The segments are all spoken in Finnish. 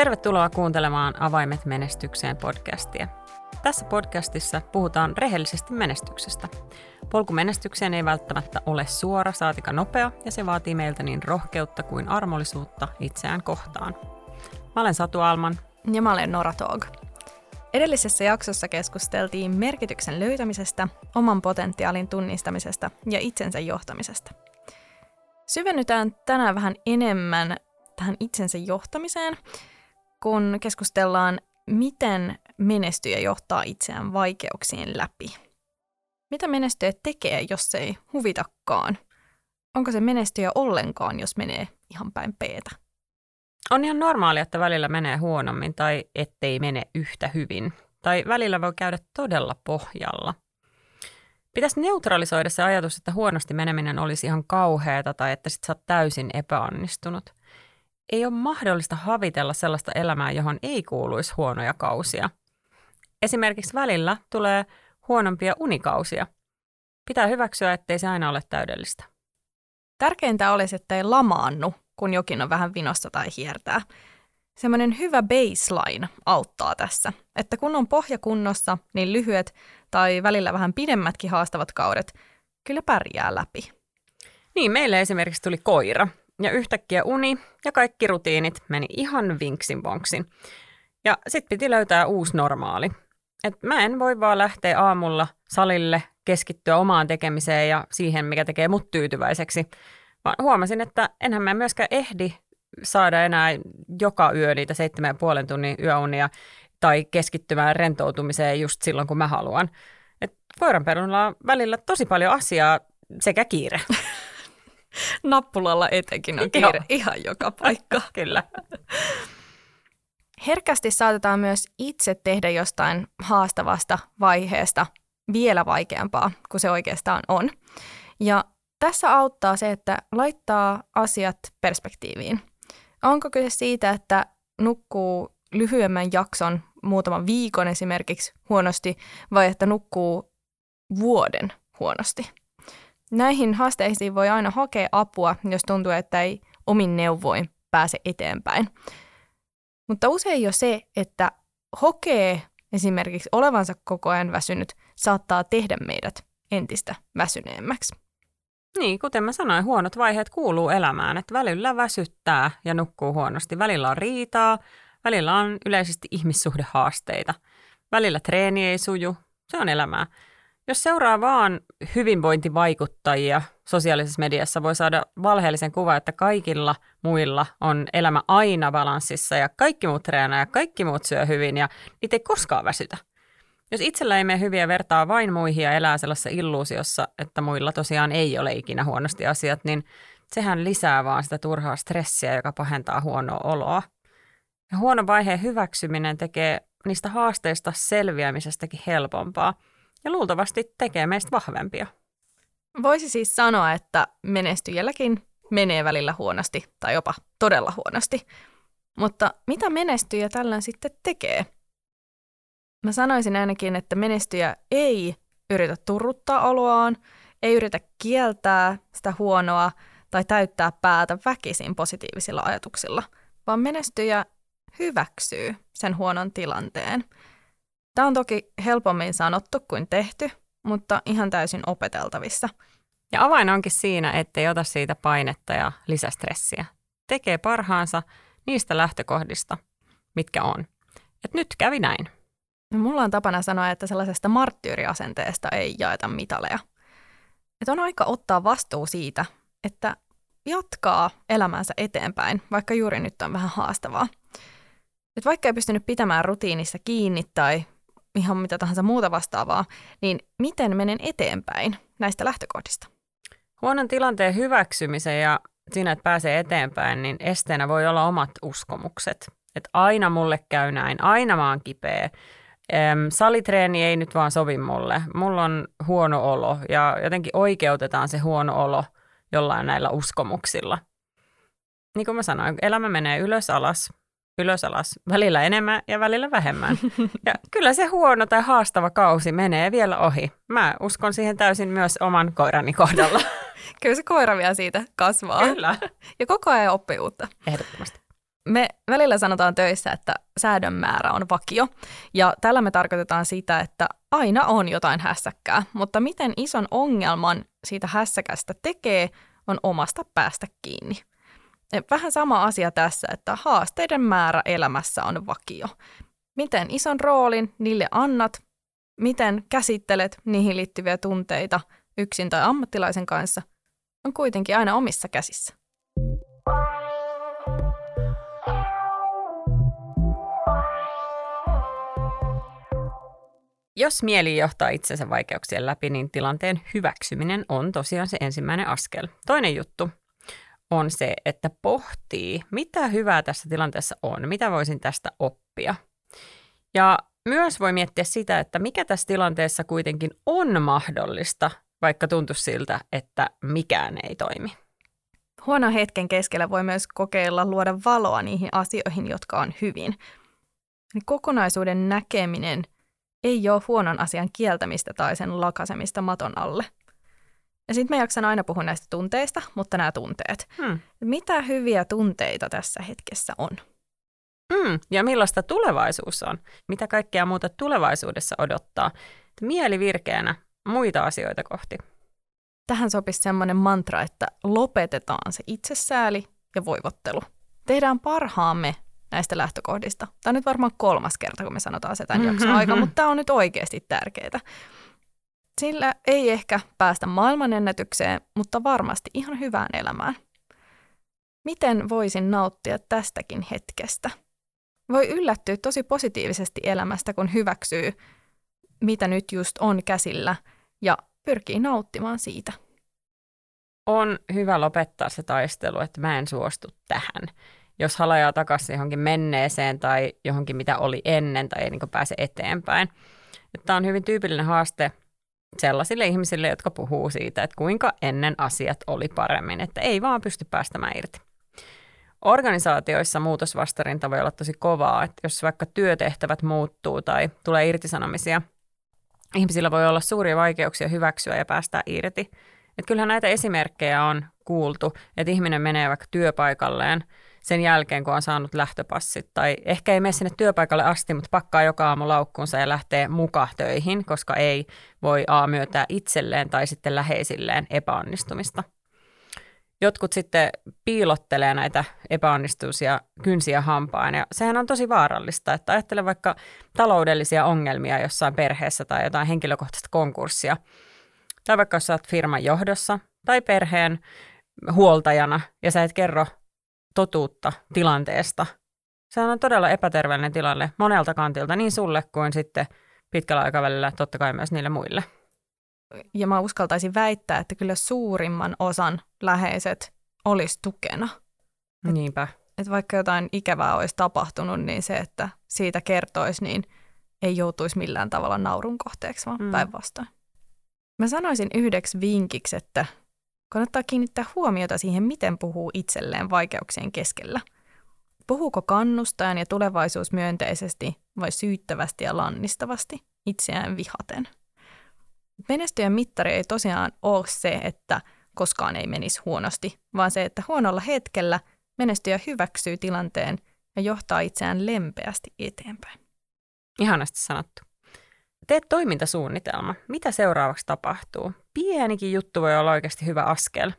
Tervetuloa kuuntelemaan Avaimet menestykseen podcastia. Tässä podcastissa puhutaan rehellisesti menestyksestä. Polku menestykseen ei välttämättä ole suora saatika nopea ja se vaatii meiltä niin rohkeutta kuin armollisuutta itseään kohtaan. Mä olen Satu Alman. Ja mä olen Nora Tog. Edellisessä jaksossa keskusteltiin merkityksen löytämisestä, oman potentiaalin tunnistamisesta ja itsensä johtamisesta. Syvennytään tänään vähän enemmän tähän itsensä johtamiseen, kun keskustellaan, miten menestyjä johtaa itseään vaikeuksien läpi. Mitä menestyjä tekee, jos ei huvitakaan? Onko se menestyjä ollenkaan, jos menee ihan päin peetä? On ihan normaalia, että välillä menee huonommin tai ettei mene yhtä hyvin. Tai välillä voi käydä todella pohjalla. Pitäisi neutralisoida se ajatus, että huonosti meneminen olisi ihan kauheata tai että sit sä oot täysin epäonnistunut. Ei ole mahdollista havitella sellaista elämää, johon ei kuuluisi huonoja kausia. Esimerkiksi välillä tulee huonompia unikausia. Pitää hyväksyä, ettei se aina ole täydellistä. Tärkeintä olisi, että ei lamaannu, kun jokin on vähän vinossa tai hiertää. Semmoinen hyvä baseline auttaa tässä, että kun on pohja kunnossa, niin lyhyet tai välillä vähän pidemmätkin haastavat kaudet kyllä pärjää läpi. Niin, meille esimerkiksi tuli koira, ja yhtäkkiä uni ja kaikki rutiinit meni ihan vinksin vonksin. Ja sitten piti löytää uusi normaali. Et mä en voi vaan lähteä aamulla salille, keskittyä omaan tekemiseen ja siihen, mikä tekee mut tyytyväiseksi, vaan huomasin, että enhän mä myöskään ehdi saada enää joka yö niitä seitsemän puolen tunnin yöunia tai keskittymään rentoutumiseen just silloin, kun mä haluan. Et on välillä tosi paljon asiaa sekä kiire. Nappulalla etenkin on kiire ihan joka paikka. Kyllä. Herkästi saatetaan myös itse tehdä jostain haastavasta vaiheesta vielä vaikeampaa kuin se oikeastaan on. Ja tässä auttaa se, että laittaa asiat perspektiiviin. Onko kyse siitä, että nukkuu lyhyemmän jakson, muutaman viikon esimerkiksi huonosti, vai että nukkuu vuoden huonosti? Näihin haasteisiin voi aina hakea apua, jos tuntuu, että ei omin neuvoin pääse eteenpäin. Mutta usein jo se, että hokee esimerkiksi olevansa koko ajan väsynyt, saattaa tehdä meidät entistä väsyneemmäksi. Niin, kuten mä sanoin, huonot vaiheet kuuluu elämään, että välillä väsyttää ja nukkuu huonosti. Välillä on riitaa, välillä on yleisesti ihmissuhdehaasteita, välillä treeni ei suju, se on elämää. Jos seuraa vaan hyvinvointivaikuttajia sosiaalisessa mediassa, voi saada valheellisen kuvan, että kaikilla muilla on elämä aina balanssissa ja kaikki muut treenaa ja kaikki muut syö hyvin ja niitä ei koskaan väsytä. Jos itsellä ei mene hyviä vertaa vain muihin ja elää sellaisessa illuusiossa, että muilla tosiaan ei ole ikinä huonosti asiat, niin sehän lisää vaan sitä turhaa stressiä, joka pahentaa huonoa oloa. Ja huono vaiheen hyväksyminen tekee niistä haasteista selviämisestäkin helpompaa ja luultavasti tekee meistä vahvempia. Voisi siis sanoa, että menestyjälläkin menee välillä huonosti tai jopa todella huonosti. Mutta mitä menestyjä tällöin sitten tekee? Mä sanoisin ainakin, että menestyjä ei yritä turruttaa oloaan, ei yritä kieltää sitä huonoa tai täyttää päätä väkisin positiivisilla ajatuksilla, vaan menestyjä hyväksyy sen huonon tilanteen. Tämä on toki helpommin sanottu kuin tehty, mutta ihan täysin opeteltavissa. Ja avain onkin siinä, ettei ota siitä painetta ja lisästressiä. Tekee parhaansa niistä lähtökohdista, mitkä on. Et nyt kävi näin. No, mulla on tapana sanoa, että sellaisesta marttyyriasenteesta ei jaeta mitaleja. Että on aika ottaa vastuu siitä, että jatkaa elämänsä eteenpäin, vaikka juuri nyt on vähän haastavaa. Et vaikka ei pystynyt pitämään rutiinissa kiinni tai ihan mitä tahansa muuta vastaavaa, niin miten menen eteenpäin näistä lähtökohdista? Huonon tilanteen hyväksymisen ja siinä, että pääsee eteenpäin, niin esteenä voi olla omat uskomukset. Että aina mulle käy näin, aina mä oon kipeä, salitreeni ei nyt vaan sovi mulle. Mulla on huono olo ja jotenkin oikeutetaan se huono olo jollain näillä uskomuksilla. Niin kuin mä sanoin, elämä menee ylös alas, ylös alas, välillä enemmän ja välillä vähemmän. Ja kyllä se huono tai haastava kausi menee vielä ohi. Mä uskon siihen täysin myös oman koirani kohdalla. kyllä se koira vielä siitä kasvaa. Kyllä. Ja koko ajan oppii uutta. Ehdottomasti. Me välillä sanotaan töissä, että säädön määrä on vakio, ja tällä me tarkoitetaan sitä, että aina on jotain hässäkkää, mutta miten ison ongelman siitä hässäkästä tekee, on omasta päästä kiinni. Vähän sama asia tässä, että haasteiden määrä elämässä on vakio. Miten ison roolin niille annat, miten käsittelet niihin liittyviä tunteita yksin tai ammattilaisen kanssa, on kuitenkin aina omissa käsissä. Jos mieli johtaa itsensä vaikeuksien läpi, niin tilanteen hyväksyminen on tosiaan se ensimmäinen askel. Toinen juttu on se, että pohtii, mitä hyvää tässä tilanteessa on, mitä voisin tästä oppia. Ja myös voi miettiä sitä, että mikä tässä tilanteessa kuitenkin on mahdollista, vaikka tuntuisi siltä, että mikään ei toimi. Huono hetken keskellä voi myös kokeilla luoda valoa niihin asioihin, jotka on hyvin. Kokonaisuuden näkeminen – ei ole huonon asian kieltämistä tai sen lakasemista maton alle. Ja sitten mä jaksan aina puhua näistä tunteista, mutta nämä tunteet. Hmm. Mitä hyviä tunteita tässä hetkessä on? Hmm. Ja millaista tulevaisuus on? Mitä kaikkea muuta tulevaisuudessa odottaa? Mieli virkeänä muita asioita kohti. Tähän sopisi semmoinen mantra, että lopetetaan se itsesääli ja voivottelu. Tehdään parhaamme näistä lähtökohdista. Tämä on nyt varmaan kolmas kerta, kun me sanotaan se tämän jakson aika, mutta tämä on nyt oikeasti tärkeää. Sillä ei ehkä päästä maailmanennätykseen, mutta varmasti ihan hyvään elämään. Miten voisin nauttia tästäkin hetkestä? Voi yllättyä tosi positiivisesti elämästä, kun hyväksyy, mitä nyt just on käsillä, ja pyrkii nauttimaan siitä. On hyvä lopettaa se taistelu, että mä en suostu tähän jos halajaa takaisin johonkin menneeseen tai johonkin, mitä oli ennen tai ei niin pääse eteenpäin. Tämä on hyvin tyypillinen haaste sellaisille ihmisille, jotka puhuu siitä, että kuinka ennen asiat oli paremmin, että ei vaan pysty päästämään irti. Organisaatioissa muutosvastarinta voi olla tosi kovaa, että jos vaikka työtehtävät muuttuu tai tulee irtisanomisia, ihmisillä voi olla suuria vaikeuksia hyväksyä ja päästä irti. Että kyllähän näitä esimerkkejä on kuultu, että ihminen menee vaikka työpaikalleen – sen jälkeen, kun on saanut lähtöpassit. Tai ehkä ei mene sinne työpaikalle asti, mutta pakkaa joka aamu laukkuunsa ja lähtee muka töihin, koska ei voi A myöntää itselleen tai sitten läheisilleen epäonnistumista. Jotkut sitten piilottelee näitä epäonnistumisia kynsiä hampaan ja sehän on tosi vaarallista, että ajattele vaikka taloudellisia ongelmia jossain perheessä tai jotain henkilökohtaista konkurssia. Tai vaikka jos olet firman johdossa tai perheen huoltajana ja sä et kerro totuutta tilanteesta. Se on todella epäterveellinen tilanne monelta kantilta, niin sulle kuin sitten pitkällä aikavälillä totta kai myös niille muille. Ja mä uskaltaisin väittää, että kyllä suurimman osan läheiset olisi tukena. Et, Niinpä. Et vaikka jotain ikävää olisi tapahtunut, niin se, että siitä kertoisi, niin ei joutuisi millään tavalla naurun kohteeksi, vaan mm. päinvastoin. Mä sanoisin yhdeksi vinkiksi, että Kannattaa kiinnittää huomiota siihen, miten puhuu itselleen vaikeuksien keskellä. Puhuuko kannustajan ja tulevaisuusmyönteisesti vai syyttävästi ja lannistavasti, itseään vihaten? Menestyjän mittari ei tosiaan ole se, että koskaan ei menisi huonosti, vaan se, että huonolla hetkellä menestyjä hyväksyy tilanteen ja johtaa itseään lempeästi eteenpäin. Ihanasti sanottu. Teet toimintasuunnitelma. Mitä seuraavaksi tapahtuu? Pienikin juttu voi olla oikeasti hyvä askel.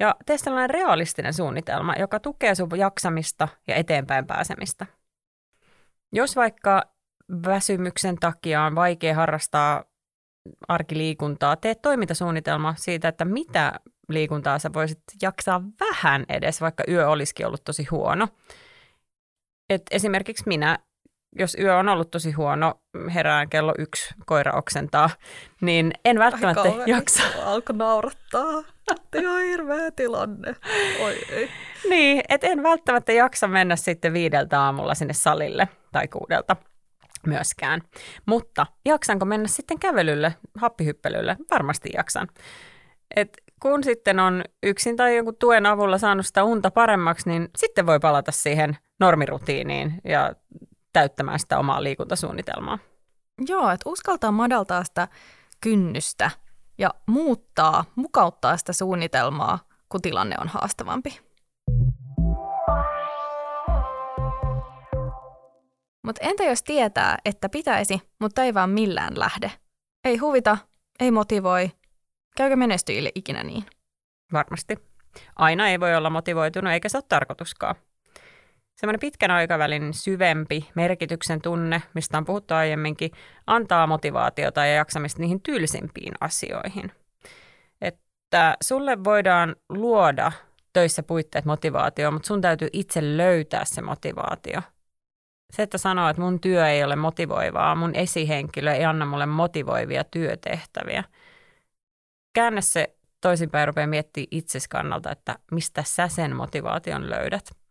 Ja tee sellainen realistinen suunnitelma, joka tukee sun jaksamista ja eteenpäin pääsemistä. Jos vaikka väsymyksen takia on vaikea harrastaa arkiliikuntaa, tee toimintasuunnitelma siitä, että mitä liikuntaa sä voisit jaksaa vähän edes, vaikka yö olisikin ollut tosi huono. Et esimerkiksi minä jos yö on ollut tosi huono, herään kello yksi, koira oksentaa, niin en välttämättä Ai jaksa. Alkoi naurattaa. Ihan hirveä tilanne. Oi ei. Niin, et en välttämättä jaksa mennä sitten viideltä aamulla sinne salille tai kuudelta myöskään. Mutta jaksanko mennä sitten kävelylle, happihyppelylle? Varmasti jaksan. Et kun sitten on yksin tai jonkun tuen avulla saanut sitä unta paremmaksi, niin sitten voi palata siihen normirutiiniin ja täyttämään sitä omaa liikuntasuunnitelmaa. Joo, että uskaltaa madaltaa sitä kynnystä ja muuttaa, mukauttaa sitä suunnitelmaa, kun tilanne on haastavampi. Mutta entä jos tietää, että pitäisi, mutta ei vaan millään lähde? Ei huvita, ei motivoi. Käykö menestyjille ikinä niin? Varmasti. Aina ei voi olla motivoitunut, eikä se ole tarkoituskaan. Semmoinen pitkän aikavälin syvempi merkityksen tunne, mistä on puhuttu aiemminkin, antaa motivaatiota ja jaksamista niihin tylsimpiin asioihin. Että sulle voidaan luoda töissä puitteet motivaatio, mutta sun täytyy itse löytää se motivaatio. Se, että sanoo, että mun työ ei ole motivoivaa, mun esihenkilö ei anna mulle motivoivia työtehtäviä. Käännä se toisinpäin ja rupea miettimään itses kannalta, että mistä sä sen motivaation löydät.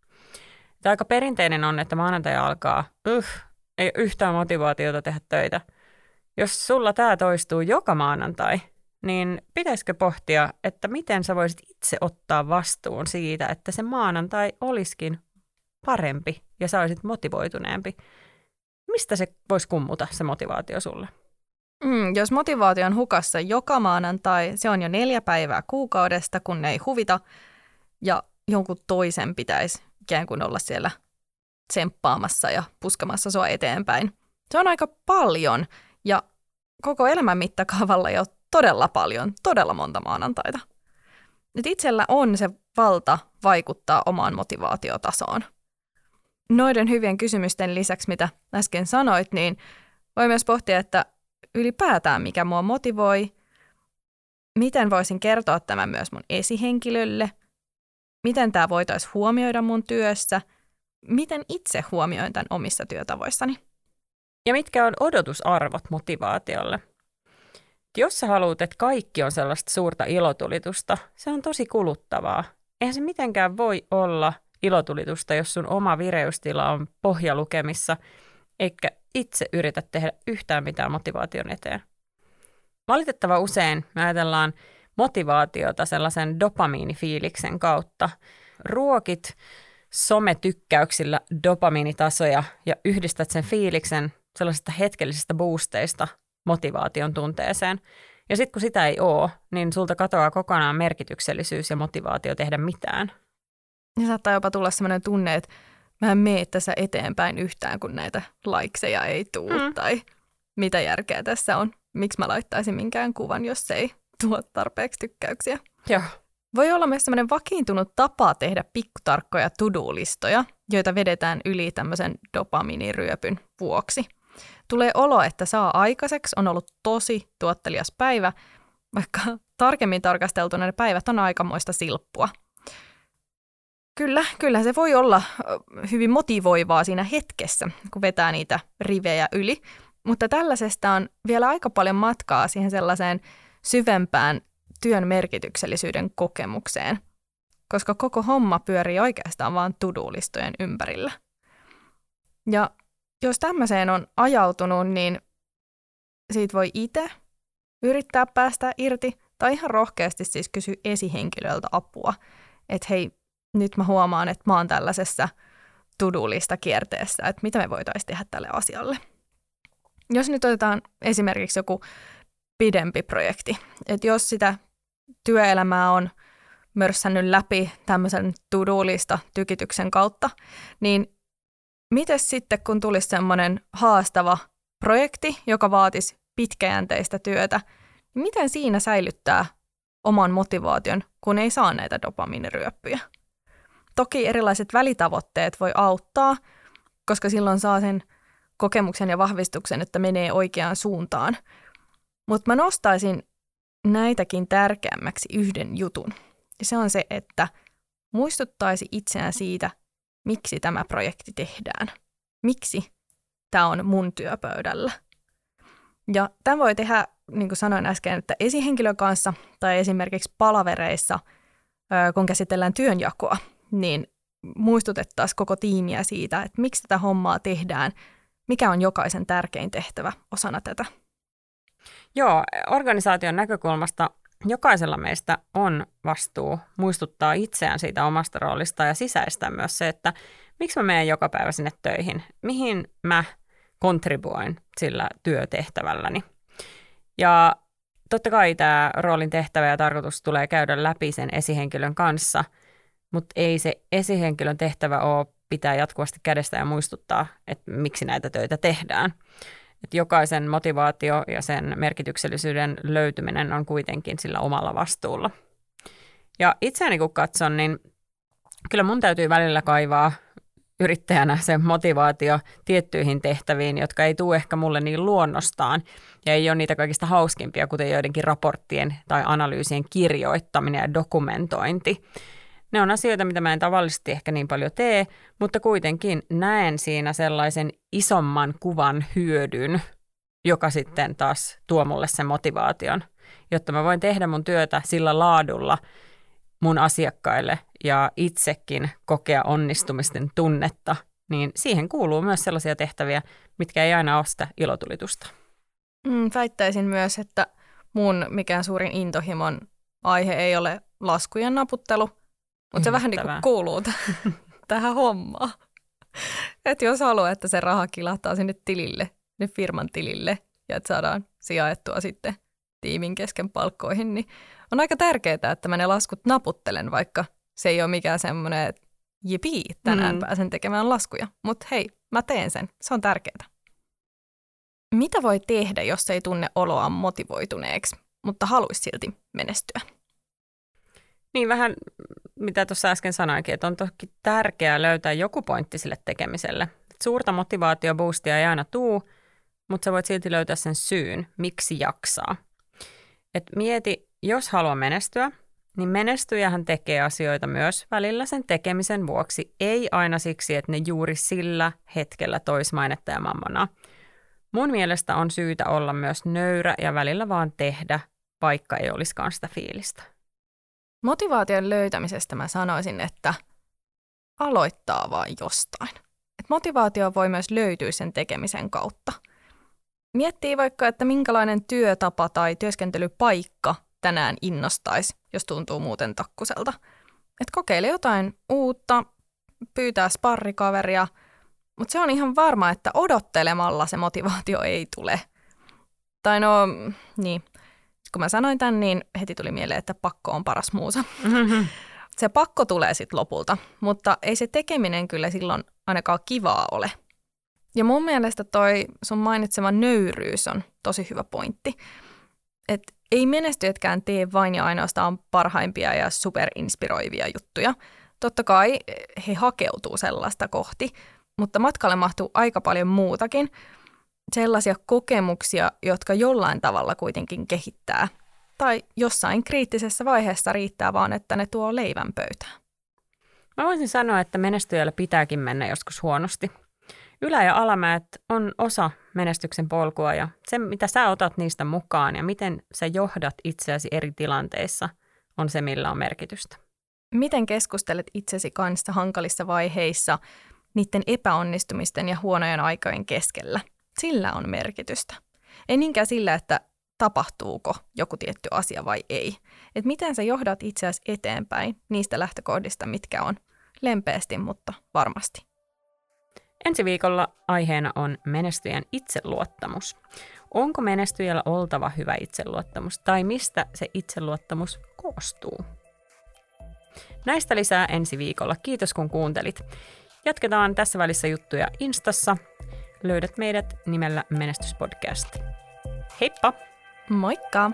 Tämä aika perinteinen on, että maanantai alkaa, uh, ei yhtään motivaatiota tehdä töitä. Jos sulla tämä toistuu joka maanantai, niin pitäisikö pohtia, että miten sä voisit itse ottaa vastuun siitä, että se maanantai olisikin parempi ja sä olisit motivoituneempi. Mistä se voisi kummuta, se motivaatio sulle? Mm, jos motivaatio on hukassa joka maanantai, se on jo neljä päivää kuukaudesta, kun ne ei huvita, ja jonkun toisen pitäisi ikään kuin olla siellä tsemppaamassa ja puskamassa sua eteenpäin. Se on aika paljon, ja koko elämän mittakaavalla jo todella paljon, todella monta maanantaita. Nyt itsellä on se valta vaikuttaa omaan motivaatiotasoon. Noiden hyvien kysymysten lisäksi, mitä äsken sanoit, niin voi myös pohtia, että ylipäätään mikä mua motivoi, miten voisin kertoa tämän myös mun esihenkilölle, miten tämä voitaisiin huomioida mun työssä, miten itse huomioin tämän omissa työtavoissani. Ja mitkä on odotusarvot motivaatiolle? Jos sä haluat, että kaikki on sellaista suurta ilotulitusta, se on tosi kuluttavaa. Eihän se mitenkään voi olla ilotulitusta, jos sun oma vireystila on pohjalukemissa, eikä itse yritä tehdä yhtään mitään motivaation eteen. Valitettava usein me ajatellaan motivaatiota sellaisen dopamiinifiiliksen kautta. Ruokit sometykkäyksillä dopamiinitasoja ja yhdistät sen fiiliksen sellaisista hetkellisistä boosteista motivaation tunteeseen. Ja sitten kun sitä ei ole, niin sulta katoaa kokonaan merkityksellisyys ja motivaatio tehdä mitään. Ja saattaa jopa tulla sellainen tunne, että mä en mene tässä eteenpäin yhtään, kun näitä laikseja ei tule. Mm. Tai mitä järkeä tässä on? Miksi mä laittaisin minkään kuvan, jos ei tuo tarpeeksi tykkäyksiä? Joo. Voi olla myös sellainen vakiintunut tapa tehdä pikkutarkkoja to-do-listoja, joita vedetään yli tämmöisen dopaminiryöpyn vuoksi. Tulee olo, että saa aikaiseksi, on ollut tosi tuottelias päivä, vaikka tarkemmin tarkasteltuna ne päivät on aikamoista silppua – Kyllä, kyllä se voi olla hyvin motivoivaa siinä hetkessä, kun vetää niitä rivejä yli. Mutta tällaisesta on vielä aika paljon matkaa siihen sellaiseen syvempään työn merkityksellisyyden kokemukseen, koska koko homma pyörii oikeastaan vain tudulistojen ympärillä. Ja jos tämmöiseen on ajautunut, niin siitä voi itse yrittää päästä irti tai ihan rohkeasti siis kysyä esihenkilöltä apua, että hei, nyt mä huomaan, että mä oon tällaisessa tudulista kierteessä, että mitä me voitaisiin tehdä tälle asialle. Jos nyt otetaan esimerkiksi joku pidempi projekti, että jos sitä työelämää on mörssännyt läpi tämmöisen tudulista tykityksen kautta, niin miten sitten, kun tulisi semmoinen haastava projekti, joka vaatisi pitkäjänteistä työtä, niin miten siinä säilyttää oman motivaation, kun ei saa näitä dopaminiryöppyjä? Toki erilaiset välitavoitteet voi auttaa, koska silloin saa sen kokemuksen ja vahvistuksen, että menee oikeaan suuntaan. Mutta mä nostaisin näitäkin tärkeämmäksi yhden jutun. Ja se on se, että muistuttaisi itseään siitä, miksi tämä projekti tehdään. Miksi tämä on mun työpöydällä. Ja tämän voi tehdä, niin kuin sanoin äsken, että esihenkilön kanssa tai esimerkiksi palavereissa, kun käsitellään työnjakoa – niin muistutettaisiin koko tiimiä siitä, että miksi tätä hommaa tehdään, mikä on jokaisen tärkein tehtävä osana tätä. Joo, organisaation näkökulmasta jokaisella meistä on vastuu muistuttaa itseään siitä omasta roolista ja sisäistää myös se, että miksi mä menen joka päivä sinne töihin, mihin mä kontribuoin sillä työtehtävälläni. Ja totta kai tämä roolin tehtävä ja tarkoitus tulee käydä läpi sen esihenkilön kanssa – mutta ei se esihenkilön tehtävä ole pitää jatkuvasti kädestä ja muistuttaa, että miksi näitä töitä tehdään. Että jokaisen motivaatio ja sen merkityksellisyyden löytyminen on kuitenkin sillä omalla vastuulla. Ja itseäni kun katson, niin kyllä mun täytyy välillä kaivaa yrittäjänä se motivaatio tiettyihin tehtäviin, jotka ei tule ehkä mulle niin luonnostaan ja ei ole niitä kaikista hauskimpia, kuten joidenkin raporttien tai analyysien kirjoittaminen ja dokumentointi. Ne on asioita, mitä mä en tavallisesti ehkä niin paljon tee, mutta kuitenkin näen siinä sellaisen isomman kuvan hyödyn, joka sitten taas tuo mulle sen motivaation, jotta mä voin tehdä mun työtä sillä laadulla mun asiakkaille ja itsekin kokea onnistumisten tunnetta, niin siihen kuuluu myös sellaisia tehtäviä, mitkä ei aina ole sitä ilotulitusta. Mm, väittäisin myös, että mun mikään suurin intohimon aihe ei ole laskujen naputtelu, mutta se vähän niin kuin kuuluu t- tähän hommaan. Että jos haluaa, että se raha kilahtaa sinne tilille, ne firman tilille, ja että saadaan sijaettua sitten tiimin kesken palkkoihin, niin on aika tärkeää, että mä ne laskut naputtelen, vaikka se ei ole mikään semmoinen, että jipii, tänään mm. pääsen tekemään laskuja. Mutta hei, mä teen sen. Se on tärkeää. Mitä voi tehdä, jos ei tunne oloa motivoituneeksi, mutta haluaisi silti menestyä? Niin vähän, mitä tuossa äsken sanoinkin, että on toki tärkeää löytää joku pointti sille tekemiselle. Suurta motivaatioboostia ei aina tuu, mutta sä voit silti löytää sen syyn, miksi jaksaa. Et mieti, jos haluaa menestyä, niin menestyjähän tekee asioita myös välillä sen tekemisen vuoksi, ei aina siksi, että ne juuri sillä hetkellä tois mainetta ja mammona. Mun mielestä on syytä olla myös nöyrä ja välillä vaan tehdä, vaikka ei olisikaan sitä fiilistä. Motivaation löytämisestä mä sanoisin, että aloittaa vain jostain. Et motivaatio voi myös löytyä sen tekemisen kautta. Miettii vaikka, että minkälainen työtapa tai työskentelypaikka tänään innostaisi, jos tuntuu muuten takkuselta. Et kokeile jotain uutta, pyytää sparrikaveria, mutta se on ihan varma, että odottelemalla se motivaatio ei tule. Tai no, niin, kun mä sanoin tämän, niin heti tuli mieleen, että pakko on paras muusa. Mm-hmm. Se pakko tulee sitten lopulta, mutta ei se tekeminen kyllä silloin ainakaan kivaa ole. Ja mun mielestä toi sun mainitsema nöyryys on tosi hyvä pointti. Että ei menestyjätkään tee vain ja ainoastaan parhaimpia ja superinspiroivia juttuja. Totta kai he hakeutuu sellaista kohti, mutta matkalle mahtuu aika paljon muutakin. Sellaisia kokemuksia, jotka jollain tavalla kuitenkin kehittää. Tai jossain kriittisessä vaiheessa riittää vaan, että ne tuo leivän pöytään. Mä voisin sanoa, että menestyjällä pitääkin mennä joskus huonosti. Ylä- ja alamäet on osa menestyksen polkua ja se, mitä sä otat niistä mukaan ja miten sä johdat itseäsi eri tilanteissa, on se, millä on merkitystä. Miten keskustelet itsesi kanssa hankalissa vaiheissa niiden epäonnistumisten ja huonojen aikojen keskellä? Sillä on merkitystä. Ei niinkään sillä, että tapahtuuko joku tietty asia vai ei. Et miten sä johdat itseäsi eteenpäin niistä lähtökohdista, mitkä on lempeästi, mutta varmasti. Ensi viikolla aiheena on menestyjän itseluottamus. Onko menestyjällä oltava hyvä itseluottamus tai mistä se itseluottamus koostuu? Näistä lisää ensi viikolla. Kiitos kun kuuntelit. Jatketaan tässä välissä juttuja Instassa. Löydät meidät nimellä Menestyspodcast. Heippa! Moikka!